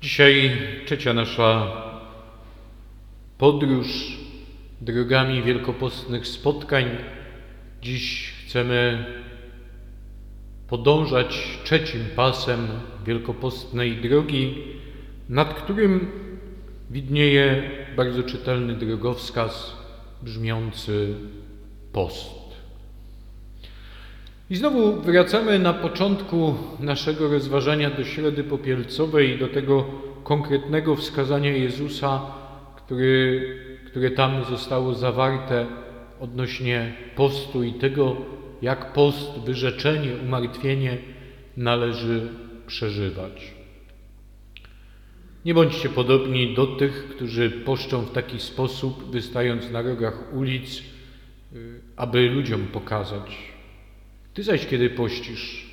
Dzisiaj trzecia nasza podróż drogami wielkopostnych spotkań. Dziś chcemy podążać trzecim pasem wielkopostnej drogi, nad którym widnieje bardzo czytelny drogowskaz brzmiący post. I znowu wracamy na początku naszego rozważania do środy popielcowej, do tego konkretnego wskazania Jezusa, który, które tam zostało zawarte odnośnie postu i tego, jak post, wyrzeczenie, umartwienie należy przeżywać. Nie bądźcie podobni do tych, którzy poszczą w taki sposób, wystając na rogach ulic, y, aby ludziom pokazać, ty zaś, kiedy pościsz,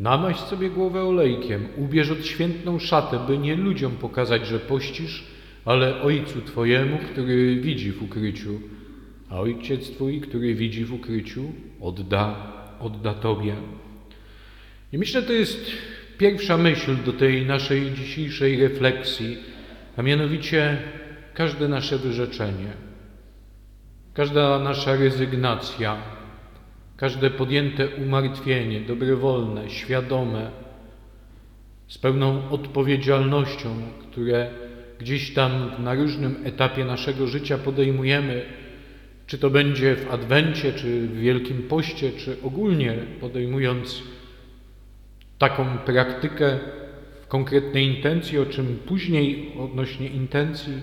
namaść sobie głowę olejkiem, ubierz odświętną szatę, by nie ludziom pokazać, że pościsz, ale Ojcu Twojemu, który widzi w ukryciu, a Ojciec Twój, który widzi w ukryciu, odda, odda Tobie. I myślę, to jest pierwsza myśl do tej naszej dzisiejszej refleksji, a mianowicie każde nasze wyrzeczenie, każda nasza rezygnacja, Każde podjęte umartwienie, dobrowolne, świadome, z pełną odpowiedzialnością, które gdzieś tam na różnym etapie naszego życia podejmujemy, czy to będzie w Adwencie, czy w Wielkim Poście, czy ogólnie podejmując taką praktykę w konkretnej intencji, o czym później odnośnie intencji,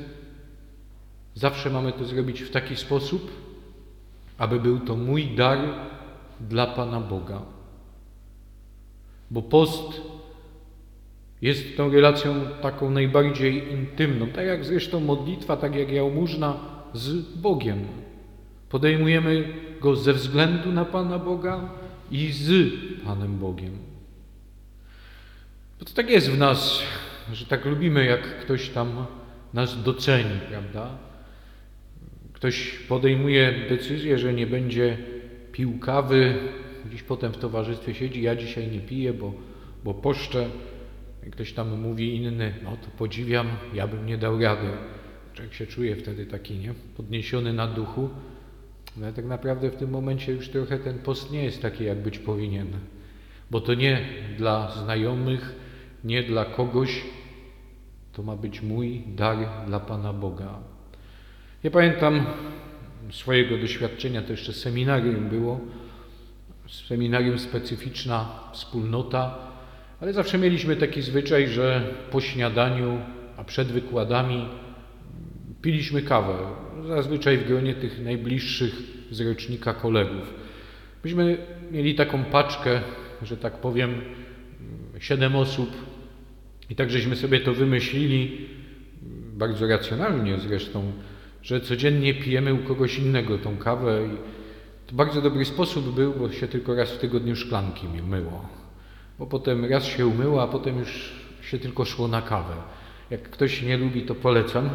zawsze mamy to zrobić w taki sposób, aby był to mój dar dla Pana Boga. Bo post jest tą relacją taką najbardziej intymną, tak jak zresztą modlitwa, tak jak jałmużna z Bogiem. Podejmujemy go ze względu na Pana Boga i z Panem Bogiem. Bo to tak jest w nas, że tak lubimy, jak ktoś tam nas doceni, prawda? Ktoś podejmuje decyzję, że nie będzie pił kawy, gdzieś potem w towarzystwie siedzi, ja dzisiaj nie piję, bo, bo poszczę. Ktoś tam mówi inny, no to podziwiam, ja bym nie dał rady. Człowiek się czuje wtedy taki, nie? Podniesiony na duchu. No ale tak naprawdę w tym momencie już trochę ten post nie jest taki, jak być powinien. Bo to nie dla znajomych, nie dla kogoś, to ma być mój dar dla Pana Boga. Ja pamiętam swojego doświadczenia, to jeszcze seminarium było, seminarium specyficzna wspólnota, ale zawsze mieliśmy taki zwyczaj, że po śniadaniu, a przed wykładami piliśmy kawę, zazwyczaj w gronie tych najbliższych z rocznika kolegów. Myśmy mieli taką paczkę, że tak powiem, siedem osób i tak żeśmy sobie to wymyślili, bardzo racjonalnie zresztą, że codziennie pijemy u kogoś innego tą kawę i to bardzo dobry sposób był, bo się tylko raz w tygodniu szklanki mi myło. Bo potem raz się umyło, a potem już się tylko szło na kawę. Jak ktoś nie lubi, to polecam.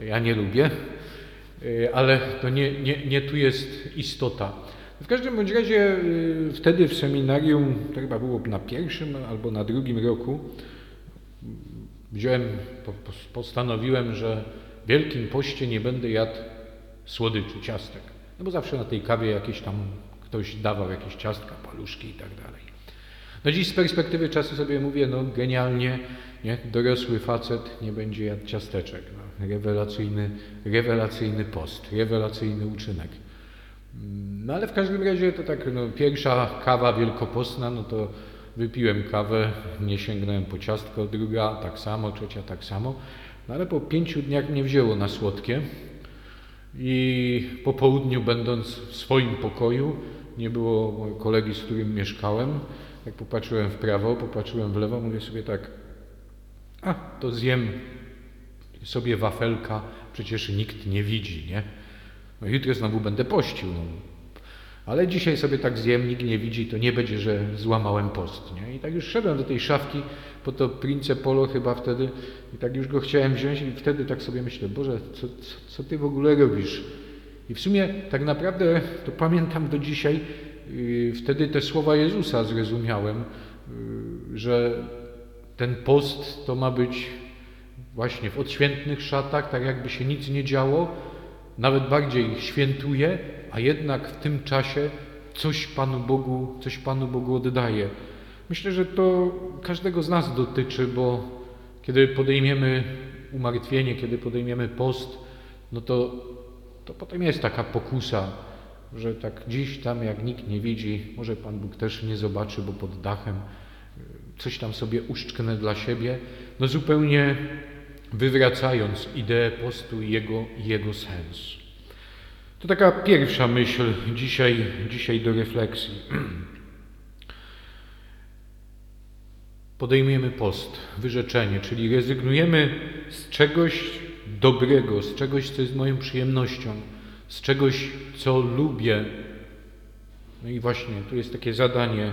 Ja nie lubię, y, ale to nie, nie, nie tu jest istota. W każdym bądź razie y, wtedy w seminarium, to chyba było na pierwszym albo na drugim roku, wziąłem, postanowiłem, że Wielkim Poście nie będę jadł słodyczy, ciastek. No bo zawsze na tej kawie jakieś tam ktoś dawał jakieś ciastka, paluszki i tak dalej. No dziś z perspektywy czasu sobie mówię, no genialnie, nie? dorosły facet nie będzie jadł ciasteczek. No, rewelacyjny, rewelacyjny post, rewelacyjny uczynek. No ale w każdym razie to tak, no, pierwsza kawa wielkopostna, no to wypiłem kawę, nie sięgnąłem po ciastko, druga tak samo, trzecia tak samo. No ale po pięciu dniach mnie wzięło na słodkie i po południu będąc w swoim pokoju, nie było kolegi, z którym mieszkałem, jak popatrzyłem w prawo, popatrzyłem w lewo, mówię sobie tak, a to zjem sobie wafelka, przecież nikt nie widzi, nie? No jutro znowu będę pościł. No. Ale dzisiaj sobie tak zjem, nikt nie widzi, to nie będzie, że złamałem post. Nie? I tak już szedłem do tej szafki, po to Prince Polo chyba wtedy, i tak już go chciałem wziąć i wtedy tak sobie myślę, Boże, co, co, co Ty w ogóle robisz? I w sumie tak naprawdę to pamiętam do dzisiaj, yy, wtedy te słowa Jezusa zrozumiałem, yy, że ten post to ma być właśnie w odświętnych szatach, tak jakby się nic nie działo, nawet bardziej świętuje, a jednak w tym czasie coś Panu Bogu, coś Panu Bogu oddaje. Myślę, że to każdego z nas dotyczy, bo kiedy podejmiemy umartwienie, kiedy podejmiemy post, no to, to potem jest taka pokusa, że tak dziś tam jak nikt nie widzi, może Pan Bóg też nie zobaczy, bo pod dachem coś tam sobie uszczknę dla siebie, no zupełnie wywracając ideę postu i jego, jego sens. To taka pierwsza myśl dzisiaj, dzisiaj do refleksji. Podejmujemy post, wyrzeczenie, czyli rezygnujemy z czegoś dobrego, z czegoś, co jest moją przyjemnością, z czegoś, co lubię. No i właśnie tu jest takie zadanie.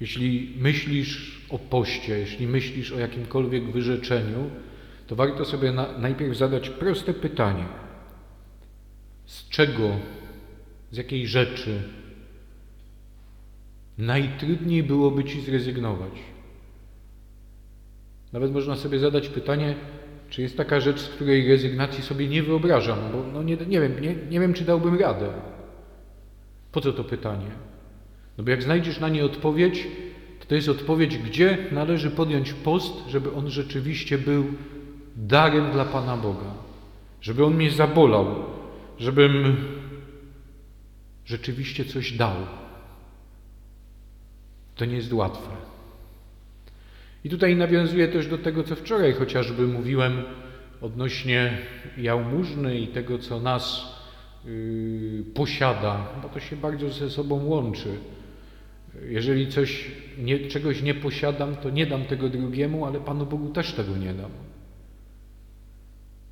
Jeśli myślisz o poście, jeśli myślisz o jakimkolwiek wyrzeczeniu, to warto sobie na, najpierw zadać proste pytanie: z czego, z jakiej rzeczy najtrudniej byłoby ci zrezygnować? Nawet można sobie zadać pytanie, czy jest taka rzecz, z której rezygnacji sobie nie wyobrażam, bo no nie, nie wiem, nie, nie wiem, czy dałbym radę. Po co to pytanie? No bo jak znajdziesz na nie odpowiedź, to to jest odpowiedź, gdzie należy podjąć post, żeby on rzeczywiście był darem dla Pana Boga, żeby on mnie zabolał, żebym rzeczywiście coś dał. To nie jest łatwe. I tutaj nawiązuję też do tego, co wczoraj chociażby mówiłem odnośnie jałmużny i tego, co nas yy, posiada, bo to się bardzo ze sobą łączy. Jeżeli coś, nie, czegoś nie posiadam, to nie dam tego drugiemu, ale Panu Bogu też tego nie dam.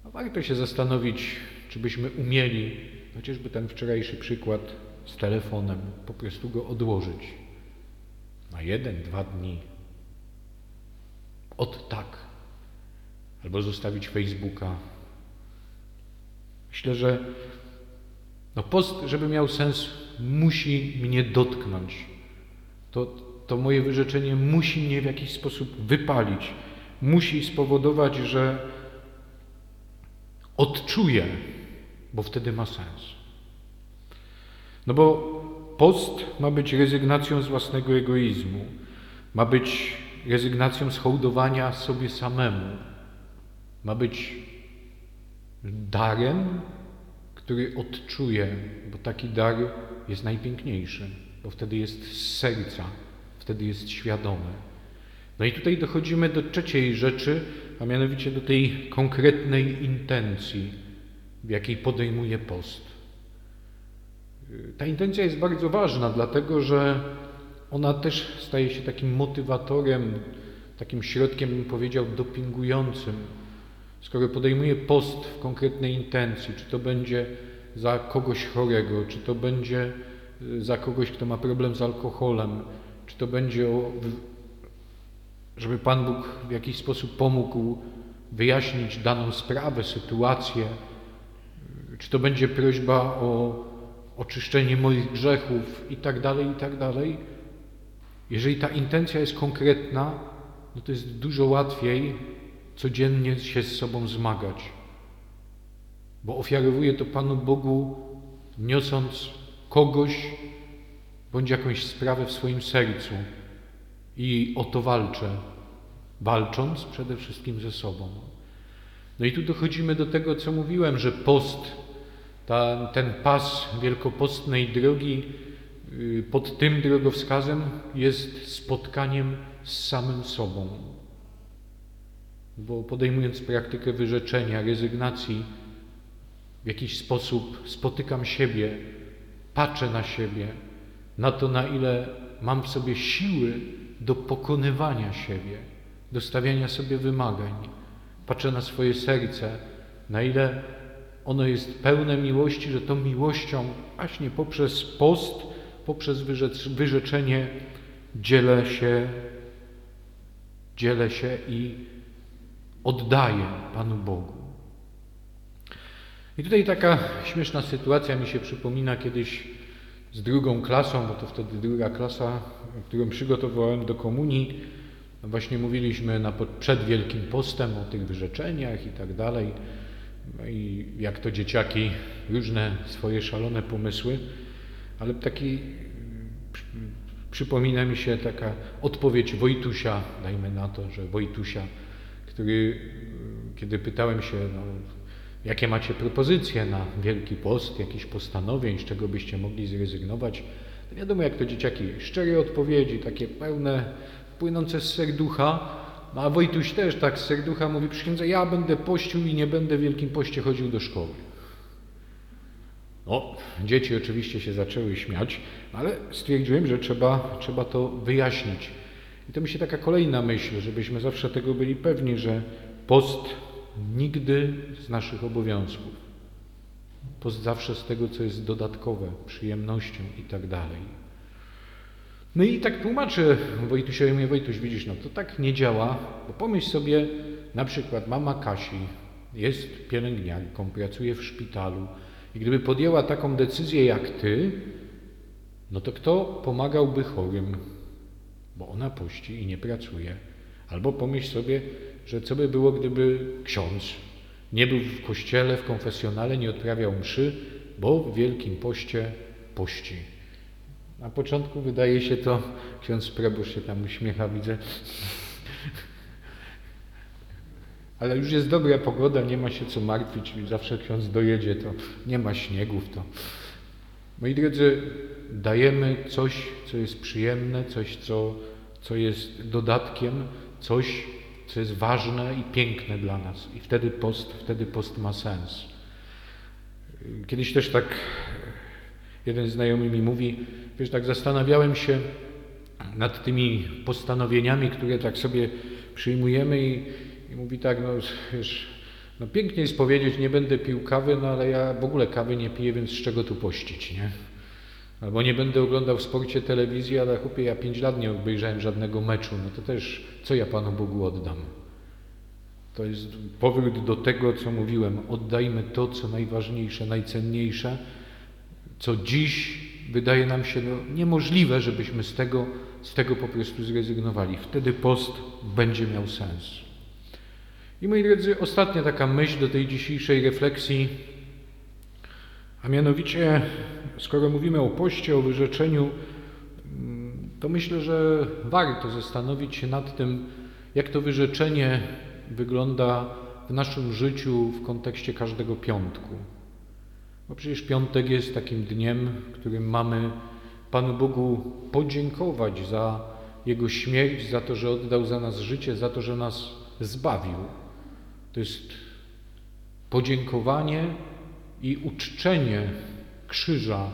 A warto się zastanowić, czy byśmy umieli, chociażby ten wczorajszy przykład z telefonem, po prostu go odłożyć na jeden, dwa dni, od tak, albo zostawić Facebooka. Myślę, że no post, żeby miał sens, musi mnie dotknąć. To, to moje wyrzeczenie musi mnie w jakiś sposób wypalić. Musi spowodować, że odczuję, bo wtedy ma sens. No bo post ma być rezygnacją z własnego egoizmu, ma być rezygnacją z hołdowania sobie samemu. Ma być darem, który odczuje, bo taki dar jest najpiękniejszy, bo wtedy jest z serca, wtedy jest świadomy. No i tutaj dochodzimy do trzeciej rzeczy, a mianowicie do tej konkretnej intencji, w jakiej podejmuje post. Ta intencja jest bardzo ważna, dlatego że ona też staje się takim motywatorem, takim środkiem, bym powiedział, dopingującym. Skoro podejmuje post w konkretnej intencji, czy to będzie za kogoś chorego, czy to będzie y, za kogoś, kto ma problem z alkoholem, czy to będzie, o, żeby Pan Bóg w jakiś sposób pomógł wyjaśnić daną sprawę, sytuację, czy to będzie prośba o oczyszczenie moich grzechów i tak dalej, i tak dalej? Jeżeli ta intencja jest konkretna, no to jest dużo łatwiej codziennie się z sobą zmagać, bo ofiarowuję to Panu Bogu, niosąc kogoś bądź jakąś sprawę w swoim sercu. I o to walczę, walcząc przede wszystkim ze sobą. No i tu dochodzimy do tego, co mówiłem, że post, ta, ten pas wielkopostnej drogi Y, pod tym drogowskazem jest spotkaniem z samym sobą. Bo podejmując praktykę wyrzeczenia, rezygnacji, w jakiś sposób spotykam siebie, patrzę na siebie, na to, na ile mam w sobie siły do pokonywania siebie, do stawiania sobie wymagań. Patrzę na swoje serce, na ile ono jest pełne miłości, że tą miłością właśnie poprzez post poprzez wyrzeczenie dzielę się, dzielę się i oddaję Panu Bogu. I tutaj taka śmieszna sytuacja mi się przypomina kiedyś z drugą klasą, bo to wtedy druga klasa, którą przygotowałem do komunii. No właśnie mówiliśmy na, przed Wielkim Postem o tych wyrzeczeniach i tak dalej. No i jak to dzieciaki, różne swoje szalone pomysły, ale taki przypomina mi się taka odpowiedź Wojtusia, dajmy na to, że Wojtusia, który, kiedy pytałem się, no, jakie macie propozycje na Wielki Post, jakichś postanowień, z czego byście mogli zrezygnować, to wiadomo, jak to dzieciaki, szczere odpowiedzi, takie pełne, płynące z serducha, a Wojtuś też tak z serducha mówi, przysiędza, ja będę pościł i nie będę w Wielkim Poście chodził do szkoły. No, dzieci oczywiście się zaczęły śmiać, ale stwierdziłem, że trzeba, trzeba to wyjaśnić. I to mi się taka kolejna myśl, żebyśmy zawsze tego byli pewni, że post nigdy z naszych obowiązków, post zawsze z tego, co jest dodatkowe, przyjemnością i tak dalej. No i tak tłumaczę Wojtusiowi, mówię, Wojtuś, widzisz, no to tak nie działa, bo pomyśl sobie, na przykład mama Kasi jest pielęgniarką, pracuje w szpitalu i gdyby podjęła taką decyzję jak ty, no to kto pomagałby chorym? Bo ona pości i nie pracuje. Albo pomyśl sobie, że co by było, gdyby ksiądz nie był w kościele, w konfesjonale, nie odprawiał mszy, bo w Wielkim Poście pości. Na początku wydaje się to, ksiądz proboszcz się tam uśmiecha, widzę. Ale już jest dobra pogoda, nie ma się co martwić, zawsze ksiądz dojedzie, to nie ma śniegów. To. Moi drodzy, dajemy coś, co jest przyjemne, coś, co, co jest dodatkiem, coś, co jest ważne i piękne dla nas. I wtedy post, wtedy post ma sens. Kiedyś też tak jeden znajomy mi mówi, wiesz, tak zastanawiałem się nad tymi postanowieniami, które tak sobie przyjmujemy i, i mówi tak, no wiesz, no pięknie jest powiedzieć, nie będę pił kawy, no ale ja w ogóle kawy nie piję, więc z czego tu pościć, nie? Albo nie będę oglądał w sporcie telewizji, ale chłopie, ja pięć lat nie obejrzałem żadnego meczu, no to też co ja Panu Bogu oddam? To jest powrót do tego, co mówiłem. Oddajmy to, co najważniejsze, najcenniejsze, co dziś wydaje nam się no, niemożliwe, żebyśmy z tego, z tego po prostu zrezygnowali. Wtedy post będzie miał sens. I moi drodzy, ostatnia taka myśl do tej dzisiejszej refleksji, a mianowicie, skoro mówimy o poście, o wyrzeczeniu, mm, to myślę, że warto zastanowić się nad tym, jak to wyrzeczenie wygląda w naszym życiu w kontekście każdego piątku. Bo przecież piątek jest takim dniem, w którym mamy Panu Bogu podziękować za Jego śmierć, za to, że oddał za nas życie, za to, że nas zbawił. To jest podziękowanie i uczczenie krzyża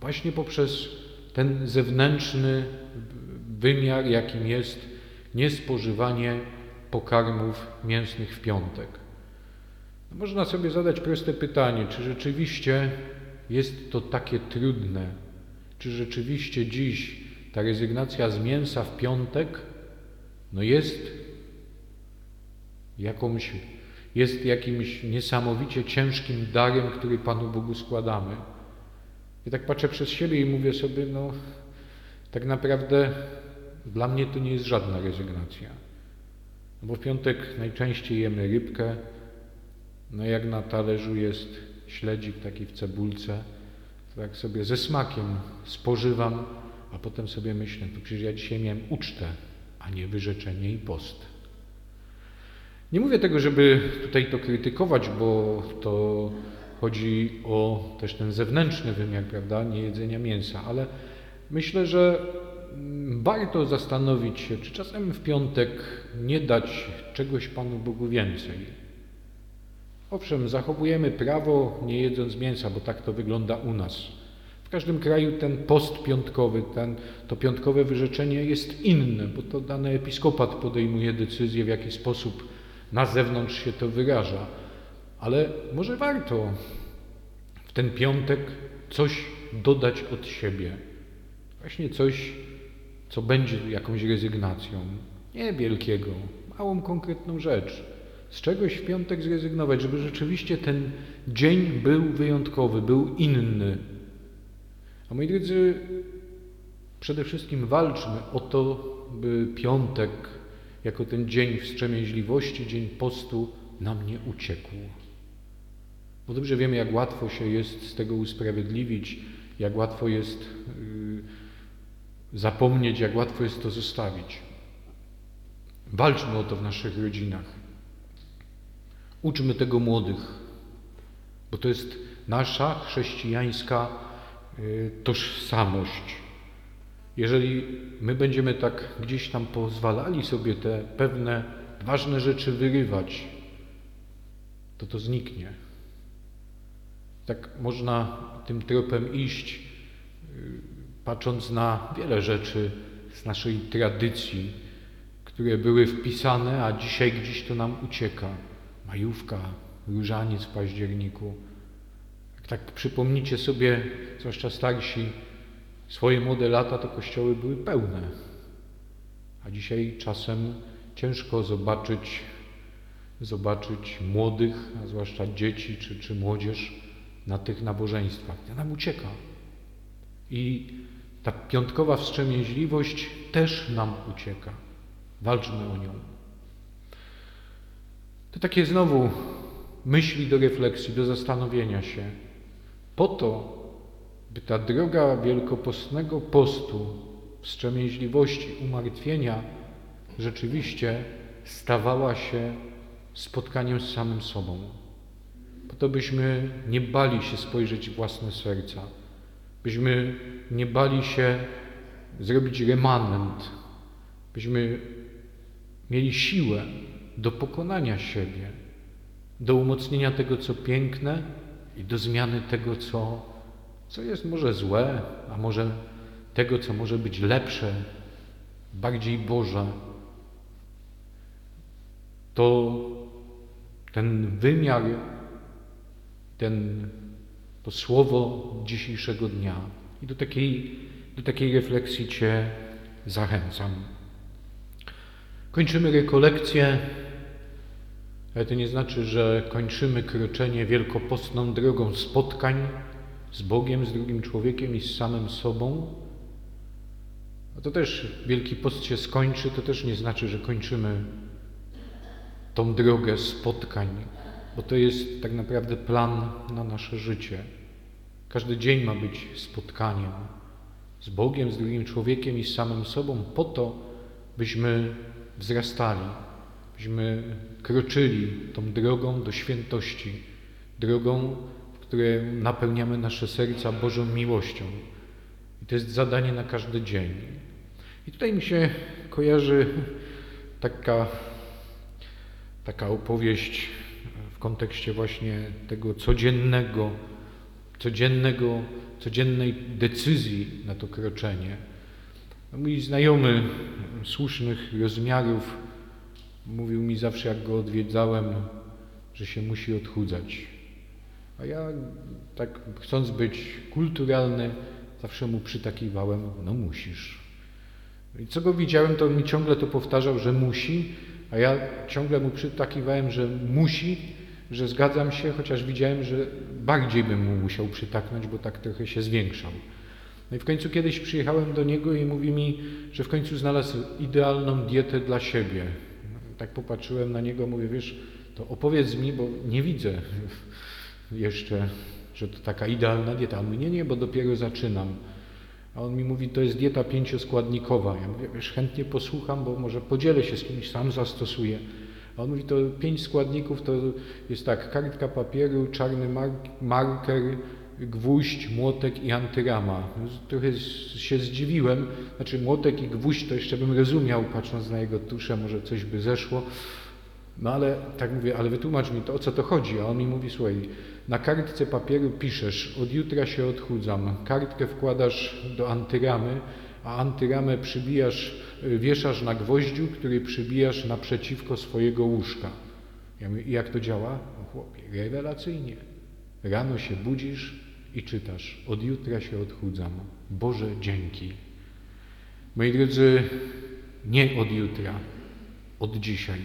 właśnie poprzez ten zewnętrzny wymiar, jakim jest niespożywanie pokarmów mięsnych w piątek. Można sobie zadać proste pytanie, czy rzeczywiście jest to takie trudne? Czy rzeczywiście dziś ta rezygnacja z mięsa w piątek no jest jakąś, jest jakimś niesamowicie ciężkim darem, który Panu Bogu składamy? I tak patrzę przez siebie i mówię sobie, no tak naprawdę dla mnie to nie jest żadna rezygnacja. No bo w piątek najczęściej jemy rybkę, no jak na talerzu jest śledzik taki w cebulce, to jak sobie ze smakiem spożywam, a potem sobie myślę, to przecież ja dzisiaj miałem ucztę, a nie wyrzeczenie i post. Nie mówię tego, żeby tutaj to krytykować, bo to chodzi o też ten zewnętrzny wymiar, prawda, nie jedzenia mięsa, ale myślę, że warto zastanowić się, czy czasem w piątek nie dać czegoś Panu Bogu więcej Owszem, zachowujemy prawo nie jedząc mięsa, bo tak to wygląda u nas. W każdym kraju ten post piątkowy, ten, to piątkowe wyrzeczenie jest inne, bo to dany episkopat podejmuje decyzję, w jaki sposób na zewnątrz się to wyraża. Ale może warto w ten piątek coś dodać od siebie. Właśnie coś, co będzie jakąś rezygnacją. Nie wielkiego, małą, konkretną rzecz z czegoś w piątek zrezygnować, żeby rzeczywiście ten dzień był wyjątkowy, był inny. A moi drodzy, przede wszystkim walczmy o to, by piątek jako ten dzień wstrzemięźliwości, dzień postu nam nie uciekł. Bo dobrze wiemy, jak łatwo się jest z tego usprawiedliwić, jak łatwo jest yy, zapomnieć, jak łatwo jest to zostawić. Walczmy o to w naszych rodzinach. Uczmy tego młodych, bo to jest nasza chrześcijańska yy, tożsamość. Jeżeli my będziemy tak gdzieś tam pozwalali sobie te pewne ważne rzeczy wyrywać, to to zniknie. Tak można tym tropem iść, yy, patrząc na wiele rzeczy z naszej tradycji, które były wpisane, a dzisiaj gdzieś to nam ucieka. Majówka, różaniec w październiku. Jak tak przypomnicie sobie, zwłaszcza starsi, swoje młode lata, to kościoły były pełne. A dzisiaj czasem ciężko zobaczyć, zobaczyć młodych, a zwłaszcza dzieci czy, czy młodzież na tych nabożeństwach. To nam ucieka. I ta piątkowa wstrzemięźliwość też nam ucieka. Walczmy o nią. To takie znowu myśli do refleksji, do zastanowienia się. Po to, by ta droga wielkopostnego postu, wstrzemięźliwości, umartwienia rzeczywiście stawała się spotkaniem z samym sobą. Po to byśmy nie bali się spojrzeć w własne serca, byśmy nie bali się zrobić remanent, byśmy mieli siłę do pokonania siebie, do umocnienia tego, co piękne i do zmiany tego, co, co jest może złe, a może tego, co może być lepsze, bardziej Boże. To ten wymiar, ten, to słowo dzisiejszego dnia. I do takiej, do takiej refleksji Cię zachęcam. Kończymy rekolekcję, ale to nie znaczy, że kończymy kroczenie wielkopostną drogą spotkań z Bogiem, z drugim człowiekiem i z samym sobą. A to też Wielki Post się skończy, to też nie znaczy, że kończymy tą drogę spotkań, bo to jest tak naprawdę plan na nasze życie. Każdy dzień ma być spotkaniem z Bogiem, z drugim człowiekiem i z samym sobą, po to, byśmy wzrastali, byśmy kroczyli tą drogą do świętości, drogą, w której napełniamy nasze serca Bożą miłością. I to jest zadanie na każdy dzień. I tutaj mi się kojarzy taka, taka opowieść w kontekście właśnie tego codziennego, codziennego, codziennej decyzji na to kroczenie. Mój znajomy słusznych rozmiarów mówił mi zawsze, jak go odwiedzałem, że się musi odchudzać. A ja, tak chcąc być kulturalny, zawsze mu przytakiwałem, no musisz. I co go widziałem, to on mi ciągle to powtarzał, że musi, a ja ciągle mu przytakiwałem, że musi, że zgadzam się, chociaż widziałem, że bardziej bym mu musiał przytaknąć, bo tak trochę się zwiększał. No i w końcu kiedyś przyjechałem do niego i mówi mi, że w końcu znalazł idealną dietę dla siebie. Tak popatrzyłem na niego, mówię, wiesz, to opowiedz mi, bo nie widzę jeszcze, że to taka idealna dieta. On mówi, nie, nie, bo dopiero zaczynam. A on mi mówi, to jest dieta pięcioskładnikowa. Ja mówię, wiesz, chętnie posłucham, bo może podzielę się z kimś, sam zastosuję. A on mówi, to pięć składników to jest tak, kartka papieru, czarny marker, gwóźdź, młotek i antyrama. Trochę się zdziwiłem, znaczy młotek i gwóźdź to jeszcze bym rozumiał, patrząc na jego tuszę, może coś by zeszło. No ale tak mówię, ale wytłumacz mi to, o co to chodzi. A on mi mówi, słuchaj, na kartce papieru piszesz, od jutra się odchudzam. Kartkę wkładasz do antyramy, a antyramę przybijasz, wieszasz na gwoździu, który przybijasz naprzeciwko swojego łóżka. Ja mówię, jak to działa? No chłopie, rewelacyjnie. Rano się budzisz i czytasz: Od jutra się odchudzam. Boże, dzięki. Moi drodzy, nie od jutra, od dzisiaj.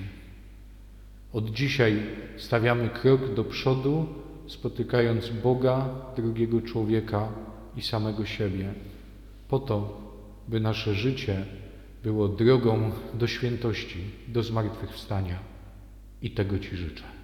Od dzisiaj stawiamy krok do przodu, spotykając Boga, drugiego człowieka i samego siebie, po to, by nasze życie było drogą do świętości, do zmartwychwstania. I tego Ci życzę.